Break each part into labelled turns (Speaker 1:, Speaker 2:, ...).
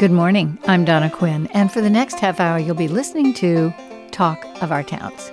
Speaker 1: Good morning. I'm Donna Quinn, and for the next half hour, you'll be listening to Talk of Our Towns.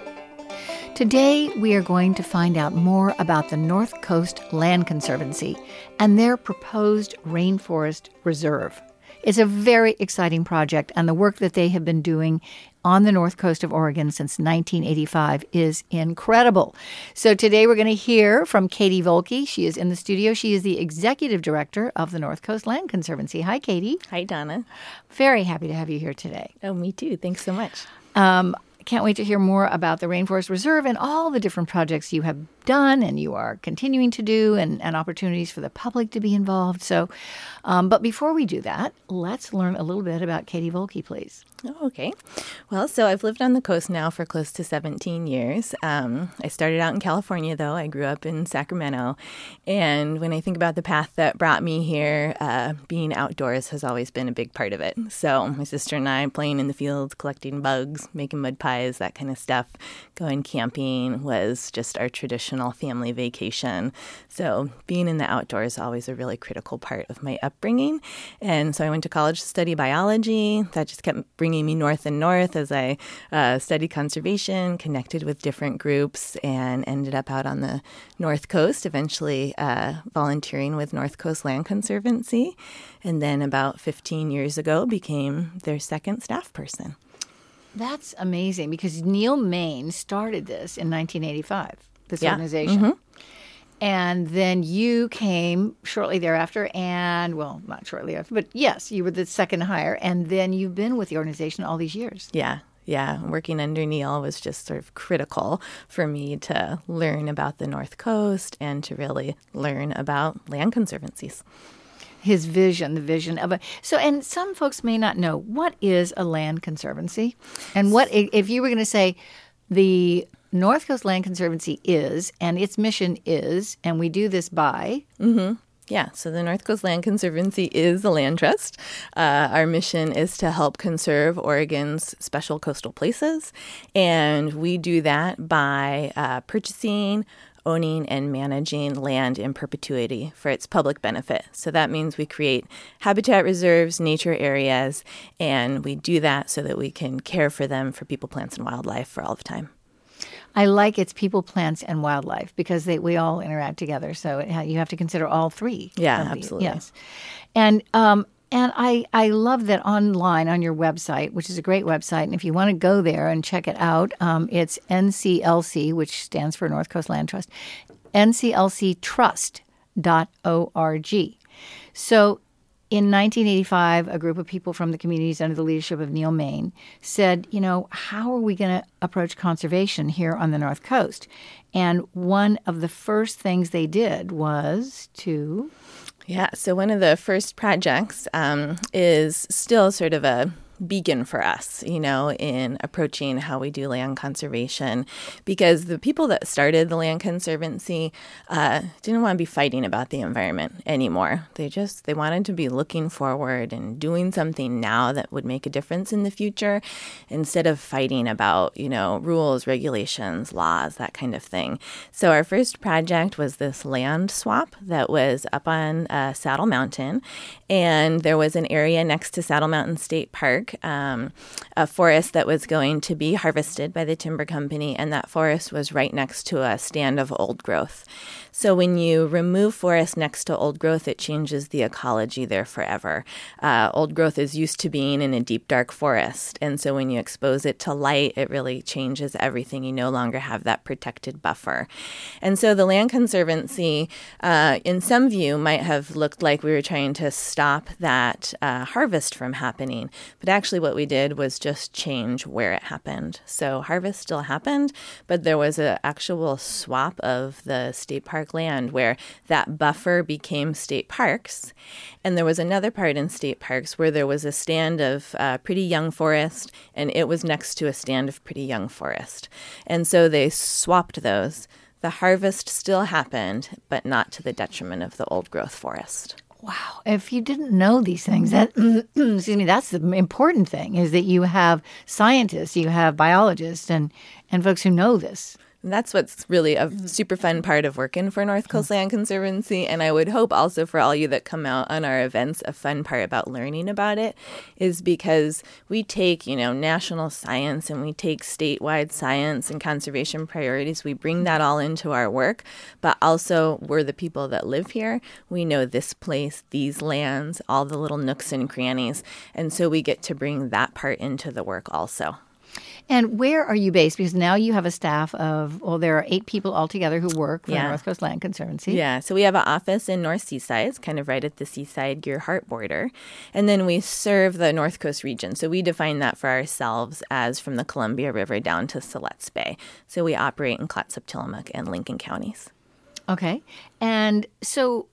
Speaker 1: Today, we are going to find out more about the North Coast Land Conservancy and their proposed rainforest reserve. It's a very exciting project, and the work that they have been doing on the north coast of Oregon since 1985 is incredible. So today we're going to hear from Katie Voelke. She is in the studio. She is the executive director of the North Coast Land Conservancy. Hi, Katie.
Speaker 2: Hi, Donna.
Speaker 1: Very happy to have you here today.
Speaker 2: Oh, me too. Thanks so much.
Speaker 1: Um, can't wait to hear more about the Rainforest Reserve and all the different projects you have done and you are continuing to do and, and opportunities for the public to be involved. So, um, but before we do that, let's learn a little bit about Katie Voelke, please.
Speaker 2: Oh, okay. Well, so I've lived on the coast now for close to 17 years. Um, I started out in California, though. I grew up in Sacramento. And when I think about the path that brought me here, uh, being outdoors has always been a big part of it. So my sister and I playing in the fields, collecting bugs, making mud pies, that kind of stuff, going camping was just our traditional family vacation. So being in the outdoors is always a really critical part of my upbringing. And so I went to college to study biology. That just kept bringing me north and north as I uh, studied conservation, connected with different groups, and ended up out on the North Coast, eventually uh, volunteering with North Coast Land Conservancy. And then about 15 years ago, became their second staff person.
Speaker 1: That's amazing because Neal Maine started this in 1985, this
Speaker 2: yeah.
Speaker 1: organization.
Speaker 2: Mm-hmm.
Speaker 1: And then you came shortly thereafter, and well, not shortly after, but yes, you were the second hire. And then you've been with the organization all these years.
Speaker 2: Yeah. Yeah, working under Neil was just sort of critical for me to learn about the North Coast and to really learn about land conservancies
Speaker 1: his vision, the vision of a so. And some folks may not know what is a land conservancy, and what if you were going to say the North Coast Land Conservancy is, and its mission is, and we do this by.
Speaker 2: Mm-hmm. Yeah, so the North Coast Land Conservancy is a land trust. Uh, our mission is to help conserve Oregon's special coastal places, and we do that by uh, purchasing, owning and managing land in perpetuity for its public benefit. So that means we create habitat reserves, nature areas, and we do that so that we can care for them for people, plants, and wildlife for all of time.
Speaker 1: I like its people, plants, and wildlife because they, we all interact together. So it, you have to consider all three.
Speaker 2: Yeah, absolutely.
Speaker 1: Yes, and um, and I I love that online on your website, which is a great website. And if you want to go there and check it out, um, it's NCLC, which stands for North Coast Land Trust, NCLCTrust.org. So in 1985, a group of people from the communities under the leadership of Neal Maine said, you know, how are we going to approach conservation here on the North Coast? And one of the first things they did was to.
Speaker 2: Yeah, so one of the first projects um, is still sort of a beacon for us, you know, in approaching how we do land conservation. Because the people that started the Land Conservancy uh, didn't want to be fighting about the environment anymore. They just they wanted to be looking forward and doing something now that would make a difference in the future, instead of fighting about you know rules, regulations, laws, that kind of thing. So our first project was this land swap that was up on uh, Saddle Mountain, and there was an area next to Saddle Mountain State Park um, a forest that was going to be harvested by the timber company, and that forest was right next to a stand of old growth. So when you remove forest next to old growth, it changes the ecology there forever. Uh, old growth is used to being in a deep, dark forest, and so when you expose it to light, it really changes everything. You no longer have that protected buffer. And so the Land Conservancy, uh, in some view, might have looked like we were trying to stop that uh, harvest from happening, but actually, what we did was just change where it happened. So harvest still happened, but there was an actual swap of the state park land where that buffer became state parks. And there was another part in state parks where there was a stand of uh, pretty young forest, and it was next to a stand of pretty young forest. And so they swapped those. The harvest still happened, but not to the detriment of the old growth forest.
Speaker 1: Wow. If you didn't know these things, that excuse me, that's the important thing is that you have scientists, you have biologists and and folks who know this.
Speaker 2: And that's what's really a mm-hmm. super fun part of working for North Coast mm-hmm. Land Conservancy. And I would hope also for all you that come out on our events, a fun part about learning about it is because we take, you know, national science and we take statewide science and conservation priorities. We bring that all into our work, but also we're the people that live here. We know this place, these lands, all the little nooks and crannies. And so we get to bring that part into the work also.
Speaker 1: And where are you based? Because now you have a staff of, well, there are eight people altogether who work for yeah. the North Coast Land Conservancy.
Speaker 2: Yeah. So we have an office in North Seaside, it's kind of right at the Seaside Gearhart border. And then we serve the North Coast region. So we define that for ourselves as from the Columbia River down to Siletz Bay. So we operate in Clatsop, Tillamook, and Lincoln counties.
Speaker 1: Okay. And so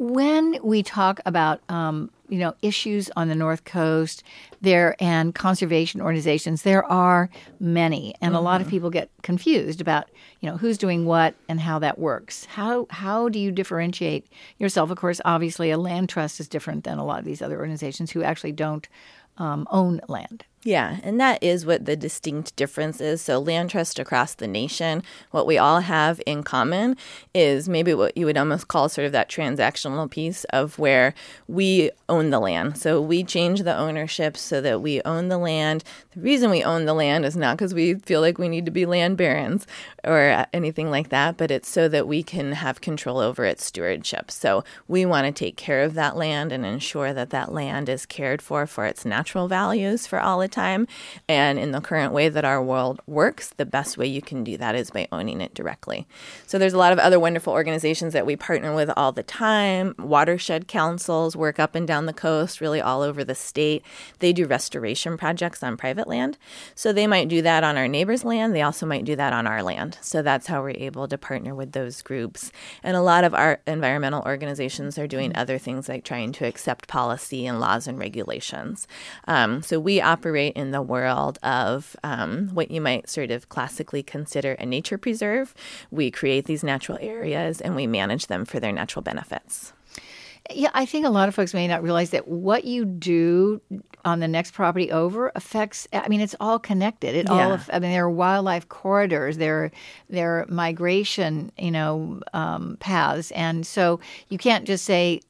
Speaker 1: when we talk about um, you know issues on the north coast there and conservation organizations there are many and mm-hmm. a lot of mm-hmm. people get confused about you know who's doing what and how that works how how do you differentiate yourself of course obviously a land trust is different than a lot of these other organizations who actually don't um, own land
Speaker 2: yeah, and that is what the distinct difference is. So, land trust across the nation, what we all have in common is maybe what you would almost call sort of that transactional piece of where we own the land. So, we change the ownership so that we own the land. The reason we own the land is not because we feel like we need to be land barons or anything like that, but it's so that we can have control over its stewardship. So, we want to take care of that land and ensure that that land is cared for for its natural values for all time. And in the current way that our world works, the best way you can do that is by owning it directly. So there's a lot of other wonderful organizations that we partner with all the time. Watershed councils work up and down the coast, really all over the state. They do restoration projects on private land. So they might do that on our neighbor's land. They also might do that on our land. So that's how we're able to partner with those groups. And a lot of our environmental organizations are doing other things like trying to accept policy and laws and regulations. Um, so we operate operate in the world of um, what you might sort of classically consider a nature preserve. We create these natural areas and we manage them for their natural benefits.
Speaker 1: Yeah, I think a lot of folks may not realize that what you do on the next property over affects. I mean, it's all connected. It yeah. all. I mean, there are wildlife corridors. There, there are migration, you know, um, paths, and so you can't just say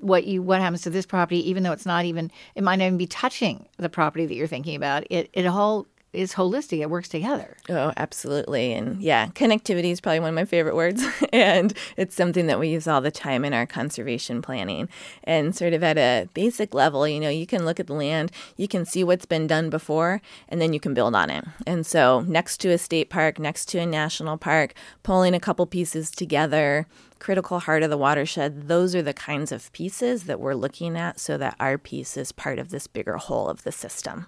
Speaker 1: what you what happens to this property, even though it's not even it might not even be touching the property that you're thinking about. It it all is holistic. It works together.
Speaker 2: Oh, absolutely. And yeah, connectivity is probably one of my favorite words. and it's something that we use all the time in our conservation planning. And sort of at a basic level, you know, you can look at the land, you can see what's been done before, and then you can build on it. And so next to a state park, next to a national park, pulling a couple pieces together, critical heart of the watershed, those are the kinds of pieces that we're looking at so that our piece is part of this bigger whole of the system.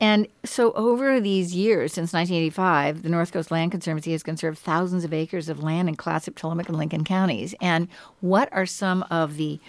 Speaker 1: And so, over these years, since 1985, the North Coast Land Conservancy has conserved thousands of acres of land in Clatsop, Tillamook, and Lincoln counties. And what are some of the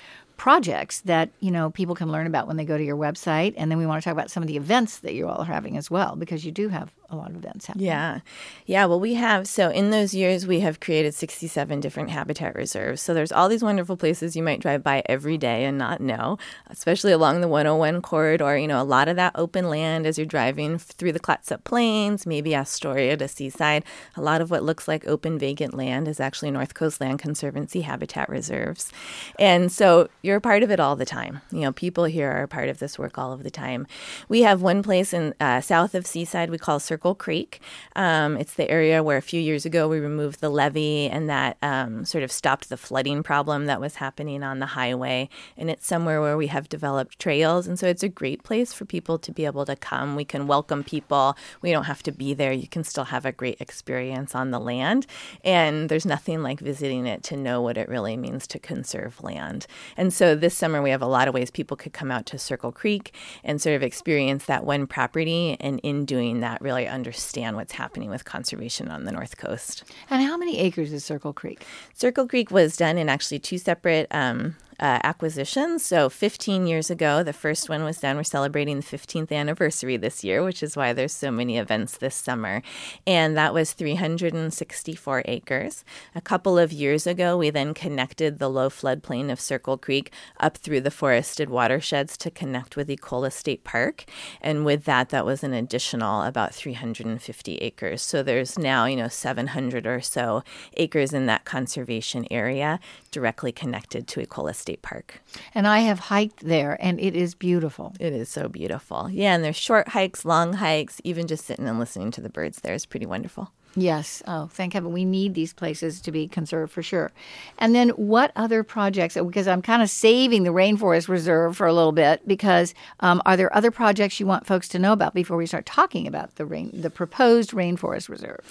Speaker 1: projects that you know people can learn about when they go to your website and then we want to talk about some of the events that you all are having as well because you do have a lot of events happening.
Speaker 2: Yeah. Yeah. Well, we have, so in those years, we have created 67 different habitat reserves. So there's all these wonderful places you might drive by every day and not know, especially along the 101 corridor. You know, a lot of that open land as you're driving through the Clatsop Plains, maybe Astoria to Seaside. A lot of what looks like open, vacant land is actually North Coast Land Conservancy habitat reserves. And so you're a part of it all the time. You know, people here are part of this work all of the time. We have one place in uh, south of Seaside we call Circle Circle Creek. Um, it's the area where a few years ago we removed the levee, and that um, sort of stopped the flooding problem that was happening on the highway. And it's somewhere where we have developed trails, and so it's a great place for people to be able to come. We can welcome people. We don't have to be there. You can still have a great experience on the land, and there's nothing like visiting it to know what it really means to conserve land. And so this summer we have a lot of ways people could come out to Circle Creek and sort of experience that one property, and in doing that, really understand what's happening with conservation on the North Coast.
Speaker 1: And how many acres is Circle Creek?
Speaker 2: Circle Creek was done in actually two separate um, uh, acquisitions. So 15 years ago, the first one was done. We're celebrating the 15th anniversary this year, which is why there's so many events this summer. And that was 364 acres. A couple of years ago, we then connected the low floodplain of Circle Creek up through the forested watersheds to connect with Ecola State Park. And with that, that was an additional about 350 acres. So there's now, you know, 700 or so acres in that conservation area directly connected to Ecola State Park.
Speaker 1: And I have hiked there, and it is beautiful.
Speaker 2: It is so beautiful. Yeah, and there's short hikes, long hikes, even just sitting and listening to the birds there is pretty wonderful.
Speaker 1: Yes. Oh, thank heaven. We need these places to be conserved for sure. And then what other projects? Because I'm kind of saving the Rainforest Reserve for a little bit because um, are there other projects you want folks to know about before we start talking about the rain, the proposed Rainforest Reserve?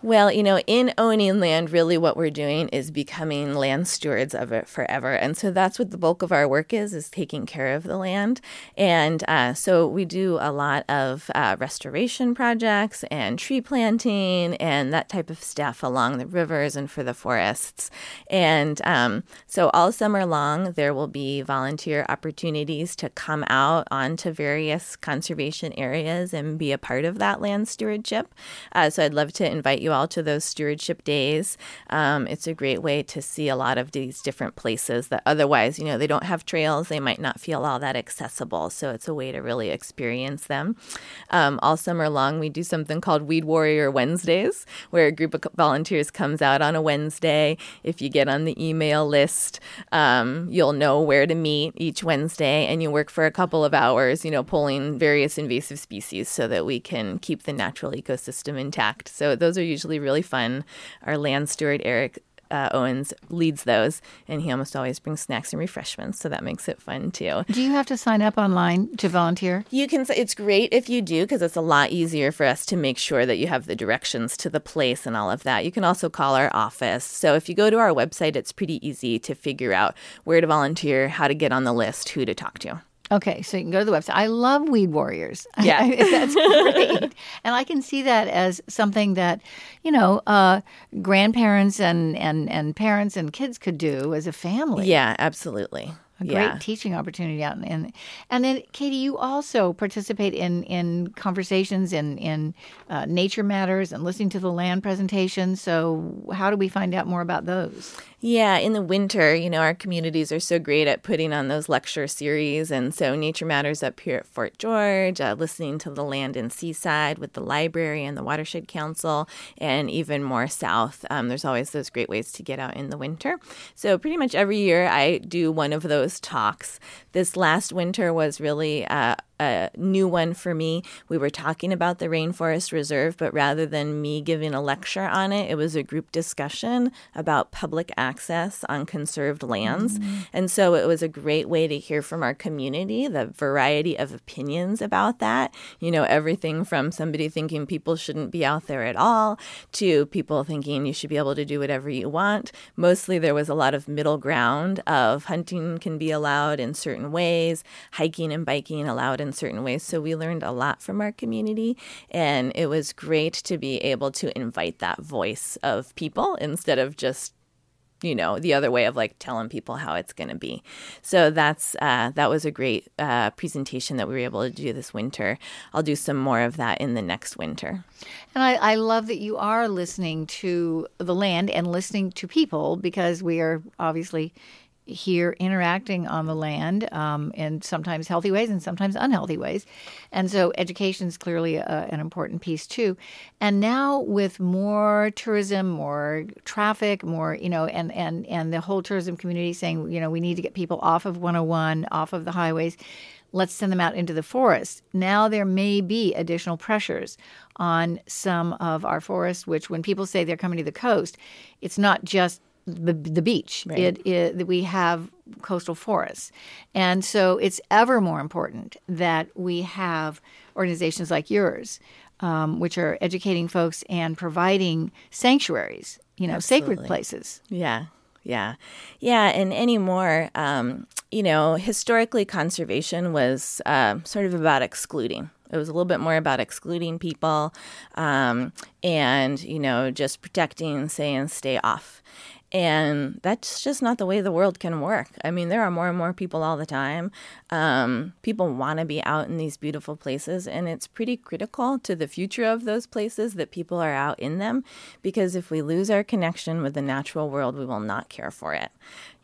Speaker 2: Well, you know, in owning land, really what we're doing is becoming land stewards of it forever. And so that's what the bulk of our work is, is taking care of the land. And uh, so we do a lot of uh, restoration projects and tree planting and that type of stuff along the rivers and for the forests. And um, so all summer long, there will be volunteer opportunities to come out onto various conservation areas and be a part of that land stewardship. Uh, so I'd love to invite you all to those stewardship days. Um, it's a great way to see a lot of these different places that otherwise, you know, they don't have trails, they might not feel all that accessible. So it's a way to really experience them. Um, all summer long, we do something called Weed Warrior Wednesdays where a group of volunteers comes out on a Wednesday. If you get on the email list, um, you'll know where to meet each Wednesday, and you work for a couple of hours, you know, pulling various invasive species so that we can keep the natural ecosystem intact. So those are usually really fun. Our land steward, Eric uh, Owens leads those, and he almost always brings snacks and refreshments, so that makes it fun too.
Speaker 1: Do you have to sign up online to volunteer?
Speaker 2: You can. It's great if you do because it's a lot easier for us to make sure that you have the directions to the place and all of that. You can also call our office. So if you go to our website, it's pretty easy to figure out where to volunteer, how to get on the list, who to talk to.
Speaker 1: Okay, so you can go to the website. I love Weed Warriors.
Speaker 2: Yeah,
Speaker 1: that's great, and I can see that as something that you know uh, grandparents and and and parents and kids could do as a family.
Speaker 2: Yeah, absolutely
Speaker 1: a great yeah. teaching opportunity out in, and then katie you also participate in in conversations in in uh, nature matters and listening to the land presentations so how do we find out more about those
Speaker 2: yeah, in the winter, you know, our communities are so great at putting on those lecture series. And so Nature Matters up here at Fort George, uh, listening to the Land and Seaside with the library and the Watershed Council, and even more south. Um, there's always those great ways to get out in the winter. So pretty much every year I do one of those talks. This last winter was really uh, a new one for me. We were talking about the Rainforest Reserve, but rather than me giving a lecture on it, it was a group discussion about public access on conserved lands. Mm-hmm. And so it was a great way to hear from our community the variety of opinions about that. You know, everything from somebody thinking people shouldn't be out there at all to people thinking you should be able to do whatever you want. Mostly there was a lot of middle ground of hunting can be allowed in certain ways, hiking and biking allowed in certain ways. So we learned a lot from our community, and it was great to be able to invite that voice of people instead of just you know the other way of like telling people how it's going to be. So that's uh, that was a great uh, presentation that we were able to do this winter. I'll do some more of that in the next winter.
Speaker 1: And I, I love that you are listening to the land and listening to people because we are obviously here interacting on the land um, in sometimes healthy ways and sometimes unhealthy ways. And so education is clearly a, an important piece too. And now with more tourism, more traffic, more, you know, and, and, and the whole tourism community saying, you know, we need to get people off of 101, off of the highways. Let's send them out into the forest. Now there may be additional pressures on some of our forests, which when people say they're coming to the coast, it's not just the, the beach. Right. It, it, we have coastal forests. And so it's ever more important that we have organizations like yours, um, which are educating folks and providing sanctuaries, you know, Absolutely. sacred places.
Speaker 2: Yeah. Yeah. Yeah. And anymore, um, you know, historically, conservation was uh, sort of about excluding. It was a little bit more about excluding people um, and, you know, just protecting, saying stay off. And that's just not the way the world can work. I mean, there are more and more people all the time. Um, people want to be out in these beautiful places, and it's pretty critical to the future of those places that people are out in them because if we lose our connection with the natural world, we will not care for it.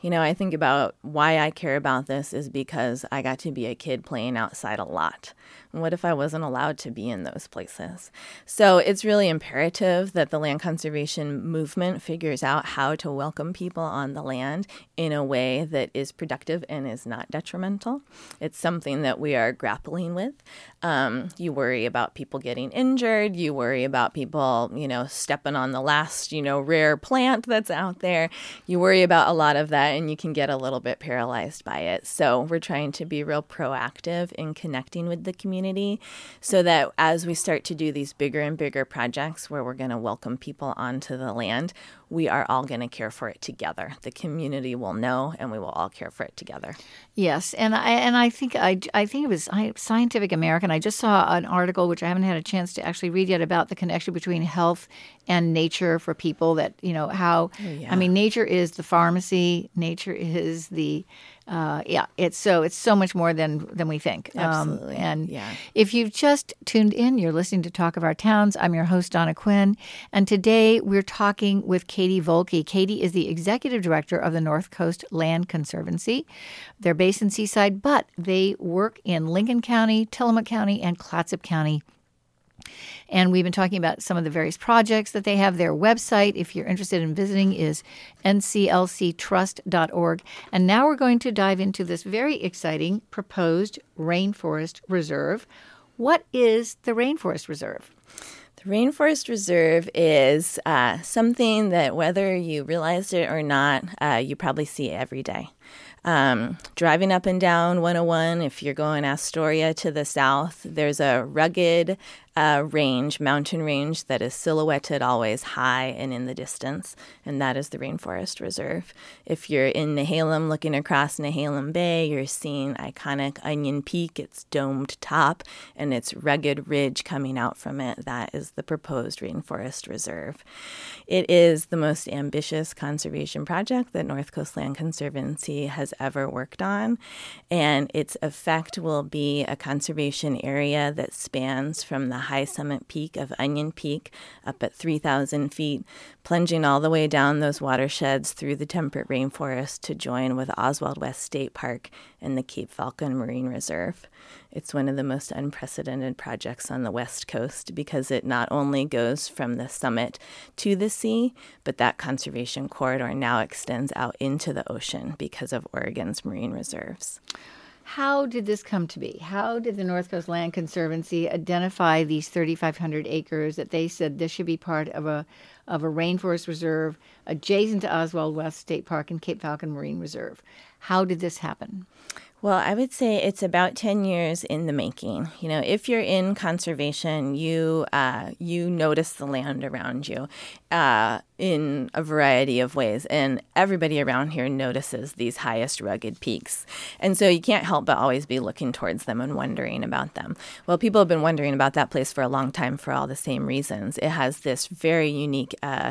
Speaker 2: You know, I think about why I care about this is because I got to be a kid playing outside a lot. What if I wasn't allowed to be in those places? So it's really imperative that the land conservation movement figures out how to welcome people on the land in a way that is productive and is not detrimental. It's something that we are grappling with. Um, you worry about people getting injured. You worry about people, you know, stepping on the last, you know, rare plant that's out there. You worry about a lot of that and you can get a little bit paralyzed by it. So we're trying to be real proactive in connecting with the community so that as we start to do these bigger and bigger projects where we're going to welcome people onto the land, we are all going to care for it together. The community will know, and we will all care for it together.
Speaker 1: Yes, and I and I think I I think it was I, Scientific American. I just saw an article which I haven't had a chance to actually read yet about the connection between health and nature for people. That you know how oh, yeah. I mean, nature is the pharmacy. Nature is the uh, yeah, it's so it's so much more than than we think.
Speaker 2: Um, Absolutely.
Speaker 1: Um, and yeah. if you've just tuned in, you're listening to Talk of Our Towns. I'm your host Donna Quinn, and today we're talking with Katie Voelke. Katie is the executive director of the North Coast Land Conservancy. They're based in Seaside, but they work in Lincoln County, Tillamook County, and Clatsop County and we've been talking about some of the various projects that they have. Their website, if you're interested in visiting, is nclctrust.org. And now we're going to dive into this very exciting proposed rainforest reserve. What is the Rainforest Reserve?
Speaker 2: The Rainforest Reserve is uh, something that, whether you realized it or not, uh, you probably see every day. Um, driving up and down 101, if you're going Astoria to the south, there's a rugged uh, range, mountain range, that is silhouetted always high and in the distance, and that is the Rainforest Reserve. If you're in Nehalem looking across Nehalem Bay, you're seeing iconic Onion Peak, its domed top, and its rugged ridge coming out from it. That is the proposed Rainforest Reserve. It is the most ambitious conservation project that North Coast Land Conservancy has ever worked on, and its effect will be a conservation area that spans from the high summit peak of Onion Peak up at 3,000 feet, plunging all the way down those watersheds through the temperate rainforest to join with Oswald West State Park and the Cape Falcon Marine Reserve. It's one of the most unprecedented projects on the West Coast because it not only goes from the summit to the sea, but that conservation corridor now extends out into the ocean because of Oregon's marine reserves.
Speaker 1: How did this come to be? How did the North Coast Land Conservancy identify these 3,500 acres that they said this should be part of a of a rainforest reserve adjacent to Oswald West State Park and Cape Falcon Marine Reserve? How did this happen?
Speaker 2: Well, I would say it's about 10 years in the making. You know, if you're in conservation, you uh, you notice the land around you uh, in a variety of ways, and everybody around here notices these highest rugged peaks. And so you can't help but always be looking towards them and wondering about them. Well, people have been wondering about that place for a long time for all the same reasons. It has this very unique uh,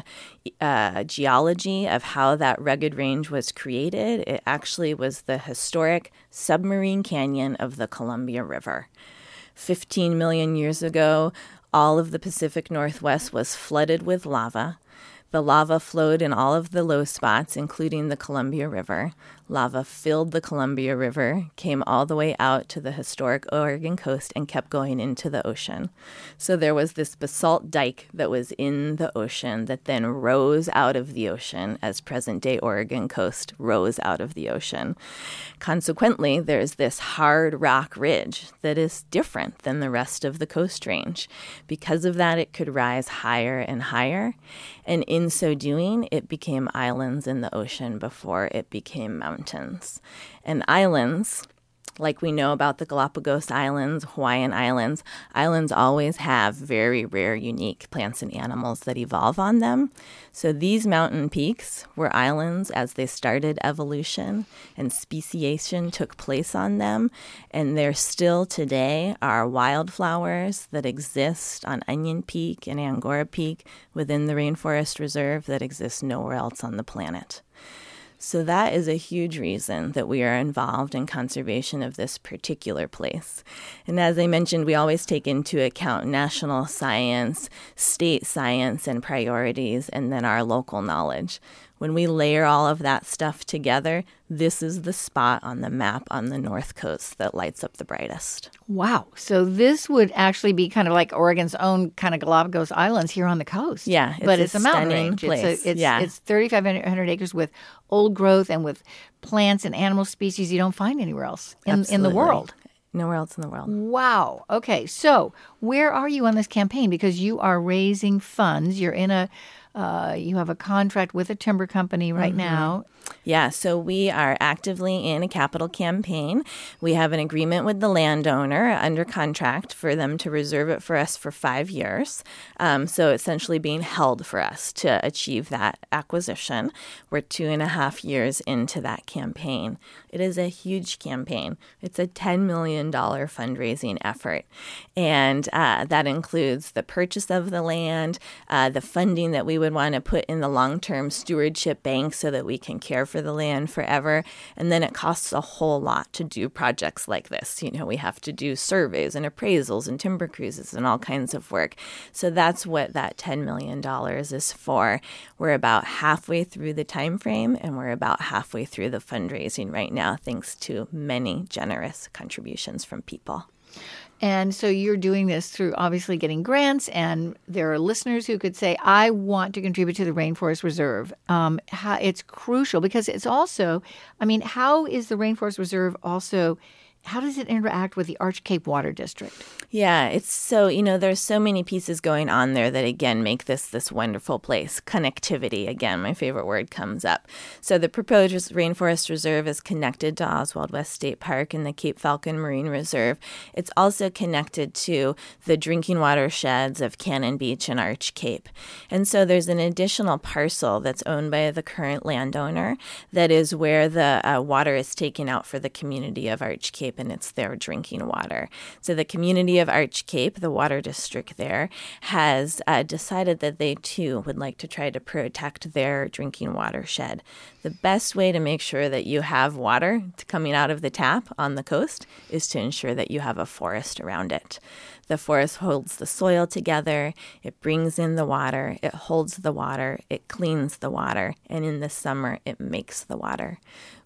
Speaker 2: uh geology of how that rugged range was created. It actually was the historic submarine canyon of the Columbia River. 15 million years ago, all of the Pacific Northwest was flooded with lava. The lava flowed in all of the low spots, including the Columbia River. Lava filled the Columbia River, came all the way out to the historic Oregon coast, and kept going into the ocean. So there was this basalt dike that was in the ocean that then rose out of the ocean as present day Oregon coast rose out of the ocean. Consequently, there's this hard rock ridge that is different than the rest of the coast range. Because of that, it could rise higher and higher. And in so doing, it became islands in the ocean before it became mountains mountains. And islands like we know about the Galapagos Islands, Hawaiian Islands, islands always have very rare, unique plants and animals that evolve on them. So these mountain peaks were islands as they started evolution and speciation took place on them. And there still today are wildflowers that exist on Onion Peak and Angora Peak within the Rainforest Reserve that exist nowhere else on the planet. So, that is a huge reason that we are involved in conservation of this particular place. And as I mentioned, we always take into account national science, state science, and priorities, and then our local knowledge. When we layer all of that stuff together, this is the spot on the map on the North Coast that lights up the brightest.
Speaker 1: Wow. So this would actually be kind of like Oregon's own kind of Galapagos Islands here on the coast.
Speaker 2: Yeah. It's
Speaker 1: but
Speaker 2: a
Speaker 1: it's a mountain range.
Speaker 2: Place.
Speaker 1: It's, a, it's,
Speaker 2: yeah.
Speaker 1: it's 3,500 acres with old growth and with plants and animal species you don't find anywhere else in, in the world.
Speaker 2: Nowhere else in the world.
Speaker 1: Wow. Okay. So, where are you on this campaign? Because you are raising funds. You're in a uh, you have a contract with a timber company right mm-hmm. now.
Speaker 2: Yeah, so we are actively in a capital campaign. We have an agreement with the landowner under contract for them to reserve it for us for five years. Um, so essentially being held for us to achieve that acquisition. We're two and a half years into that campaign. It is a huge campaign. It's a $10 million fundraising effort. And uh, that includes the purchase of the land, uh, the funding that we would want to put in the long term stewardship bank so that we can care for the land forever. And then it costs a whole lot to do projects like this. You know, we have to do surveys and appraisals and timber cruises and all kinds of work. So that's what that $10 million is for. We're about halfway through the time frame and we're about halfway through the fundraising right now, thanks to many generous contributions from people.
Speaker 1: And so you're doing this through obviously getting grants, and there are listeners who could say, I want to contribute to the Rainforest Reserve. Um, how, it's crucial because it's also, I mean, how is the Rainforest Reserve also how does it interact with the Arch Cape Water District?
Speaker 2: Yeah, it's so you know there's so many pieces going on there that again make this this wonderful place. Connectivity again, my favorite word comes up. So the proposed rainforest reserve is connected to Oswald West State Park and the Cape Falcon Marine Reserve. It's also connected to the drinking watersheds of Cannon Beach and Arch Cape. And so there's an additional parcel that's owned by the current landowner that is where the uh, water is taken out for the community of Arch Cape and it's their drinking water. So the community of Arch Cape, the water district there, has uh, decided that they too would like to try to protect their drinking watershed. The best way to make sure that you have water coming out of the tap on the coast is to ensure that you have a forest around it. The forest holds the soil together, it brings in the water, it holds the water, it cleans the water, and in the summer, it makes the water.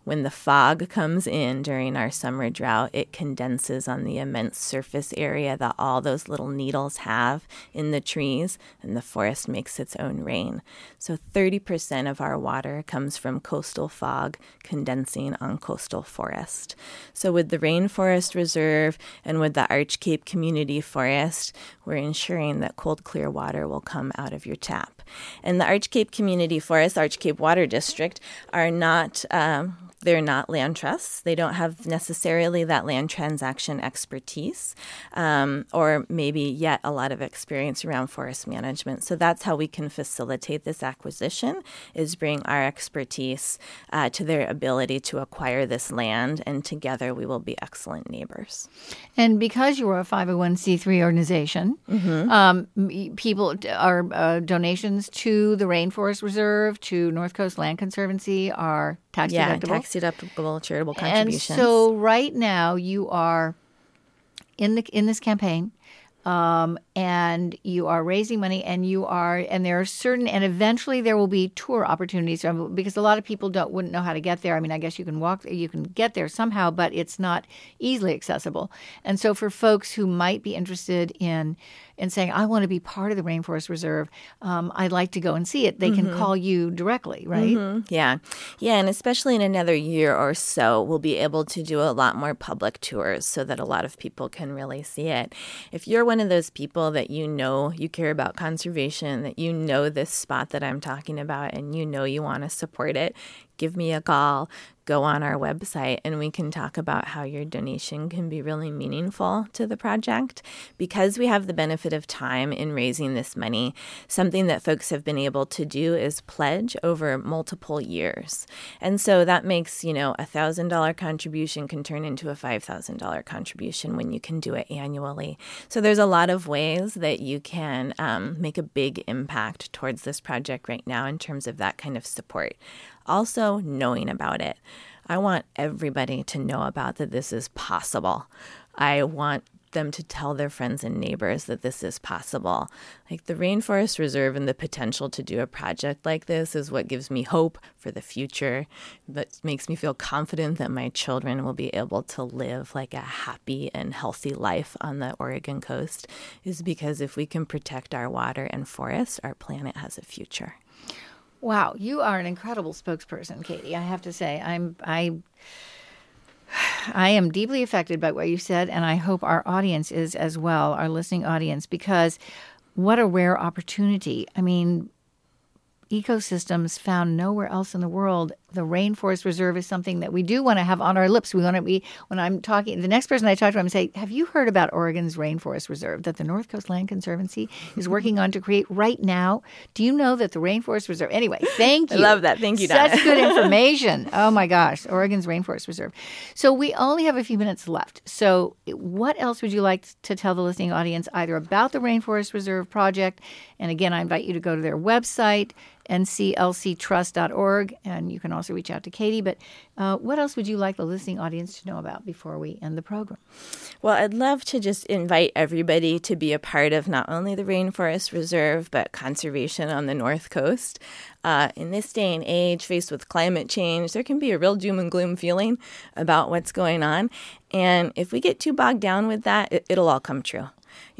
Speaker 2: When the fog comes in during our summer drought, it condenses on the immense surface area that all those little needles have in the trees, and the forest makes its own rain. So 30% of our water comes from coastal fog condensing on coastal forest. So, with the Rainforest Reserve and with the Arch Cape Community Forest, we're ensuring that cold, clear water will come out of your tap. And the Arch Cape Community Forest, Arch Cape Water District, are not. Um, they're not land trusts. They don't have necessarily that land transaction expertise, um, or maybe yet a lot of experience around forest management. So that's how we can facilitate this acquisition: is bring our expertise uh, to their ability to acquire this land, and together we will be excellent neighbors.
Speaker 1: And because you are a 501c3 organization, mm-hmm. um, people are uh, donations to the Rainforest Reserve, to North Coast Land Conservancy are tax
Speaker 2: yeah,
Speaker 1: deductible.
Speaker 2: tax deductible charitable contributions.
Speaker 1: And so right now you are in the in this campaign um, and you are raising money and you are and there are certain and eventually there will be tour opportunities because a lot of people don't wouldn't know how to get there i mean i guess you can walk you can get there somehow but it's not easily accessible and so for folks who might be interested in and saying, I want to be part of the Rainforest Reserve, um, I'd like to go and see it, they mm-hmm. can call you directly, right?
Speaker 2: Mm-hmm. Yeah. Yeah. And especially in another year or so, we'll be able to do a lot more public tours so that a lot of people can really see it. If you're one of those people that you know you care about conservation, that you know this spot that I'm talking about, and you know you want to support it, give me a call, go on our website and we can talk about how your donation can be really meaningful to the project. Because we have the benefit of time in raising this money, something that folks have been able to do is pledge over multiple years. And so that makes, you know, a $1,000 contribution can turn into a $5,000 contribution when you can do it annually. So there's a lot of ways that you can um, make a big impact towards this project right now in terms of that kind of support also knowing about it. I want everybody to know about that this is possible. I want them to tell their friends and neighbors that this is possible. Like the Rainforest Reserve and the potential to do a project like this is what gives me hope for the future, that makes me feel confident that my children will be able to live like a happy and healthy life on the Oregon coast, is because if we can protect our water and forests, our planet has a future.
Speaker 1: Wow, you are an incredible spokesperson, Katie. I have to say, I'm I I am deeply affected by what you said, and I hope our audience is as well, our listening audience, because what a rare opportunity. I mean, ecosystems found nowhere else in the world the rainforest reserve is something that we do want to have on our lips. We want to be, when I'm talking, the next person I talk to, I'm say, have you heard about Oregon's rainforest reserve that the North Coast Land Conservancy is working on to create right now? Do you know that the rainforest reserve, anyway, thank you.
Speaker 2: I love that. Thank you.
Speaker 1: Such good information. oh my gosh, Oregon's rainforest reserve. So we only have a few minutes left. So what else would you like to tell the listening audience either about the Rainforest Reserve project? And again, I invite you to go to their website, nclctrust.org, and you can also reach out to Katie. But uh, what else would you like the listening audience to know about before we end the program?
Speaker 2: Well, I'd love to just invite everybody to be a part of not only the Rainforest Reserve, but conservation on the North Coast. Uh, in this day and age, faced with climate change, there can be a real doom and gloom feeling about what's going on. And if we get too bogged down with that, it, it'll all come true.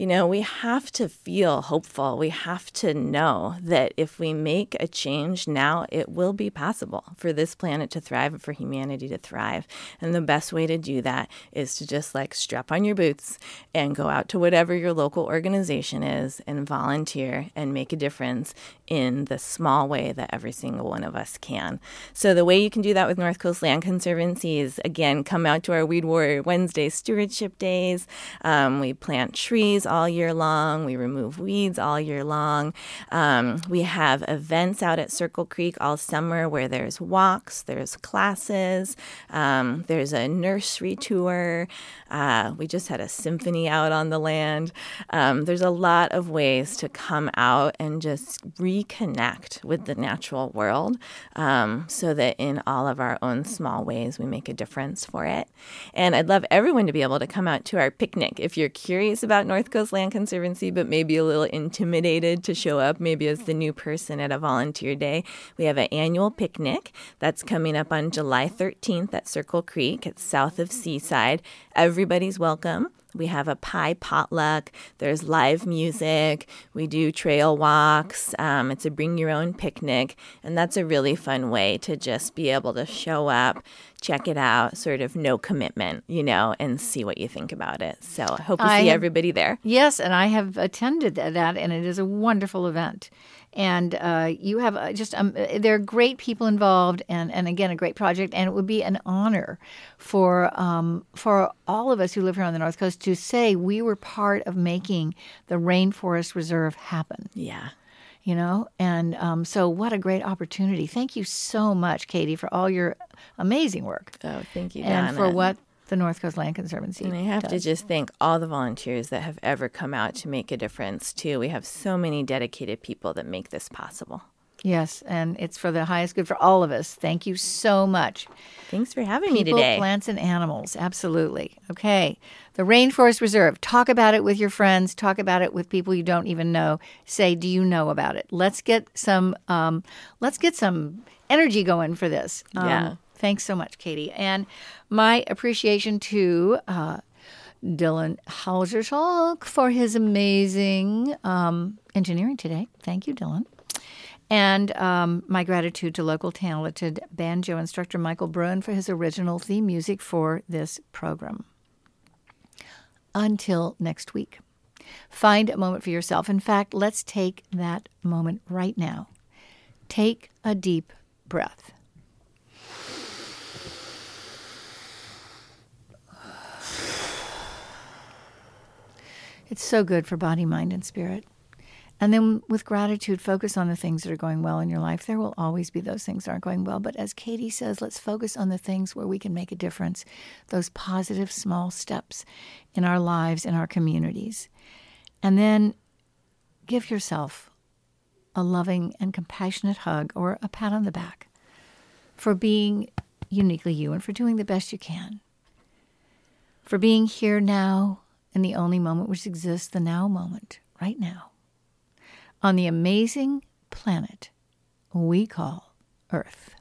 Speaker 2: You know, we have to feel hopeful. We have to know that if we make a change now, it will be possible for this planet to thrive and for humanity to thrive. And the best way to do that is to just like strap on your boots and go out to whatever your local organization is and volunteer and make a difference in the small way that every single one of us can. So, the way you can do that with North Coast Land Conservancy is again, come out to our Weed Warrior Wednesday stewardship days. Um, we plant trees all year long. We remove weeds all year long. Um, we have events out at Circle Creek all summer where there's walks, there's classes, um, there's a nursery tour. Uh, we just had a symphony out on the land. Um, there's a lot of ways to come out and just reconnect with the natural world um, so that in all of our own small ways we make a difference for it. And I'd love everyone to be able to come out to our picnic. If you're curious about North Coast Land Conservancy, but maybe a little intimidated to show up, maybe as the new person at a volunteer day, we have an annual picnic that's coming up on July 13th at Circle Creek. It's south of Seaside. Everybody's welcome. We have a pie potluck. There's live music. We do trail walks. Um, it's a bring your own picnic. And that's a really fun way to just be able to show up, check it out, sort of no commitment, you know, and see what you think about it. So I hope you I see have, everybody there.
Speaker 1: Yes, and I have attended that, and it is a wonderful event. And uh, you have uh, just um, there are great people involved, and, and again a great project, and it would be an honor for um, for all of us who live here on the North Coast to say we were part of making the Rainforest Reserve happen.
Speaker 2: Yeah.
Speaker 1: You know? And um, so what a great opportunity. Thank you so much katie for all your amazing work.
Speaker 2: Oh thank you
Speaker 1: and for what the north coast land conservancy
Speaker 2: and i have
Speaker 1: does.
Speaker 2: to just thank all the volunteers that have ever come out to make a difference too we have so many dedicated people that make this possible
Speaker 1: Yes, and it's for the highest good for all of us. Thank you so much.
Speaker 2: Thanks for having
Speaker 1: People,
Speaker 2: me today.
Speaker 1: Plants and animals, absolutely. Okay, the Rainforest Reserve. Talk about it with your friends. Talk about it with people you don't even know. Say, do you know about it? Let's get some. Um, let's get some energy going for this.
Speaker 2: Um, yeah.
Speaker 1: Thanks so much, Katie, and my appreciation to. Uh, Dylan Hauser for his amazing um, engineering today. Thank you, Dylan. And um, my gratitude to local talented banjo instructor Michael Bruin for his original theme music for this program. Until next week, find a moment for yourself. In fact, let's take that moment right now. Take a deep breath. It's so good for body, mind, and spirit. And then with gratitude, focus on the things that are going well in your life. There will always be those things that aren't going well. But as Katie says, let's focus on the things where we can make a difference, those positive small steps in our lives, in our communities. And then give yourself a loving and compassionate hug or a pat on the back for being uniquely you and for doing the best you can. For being here now in the only moment which exists, the now moment, right now on the amazing planet we call Earth.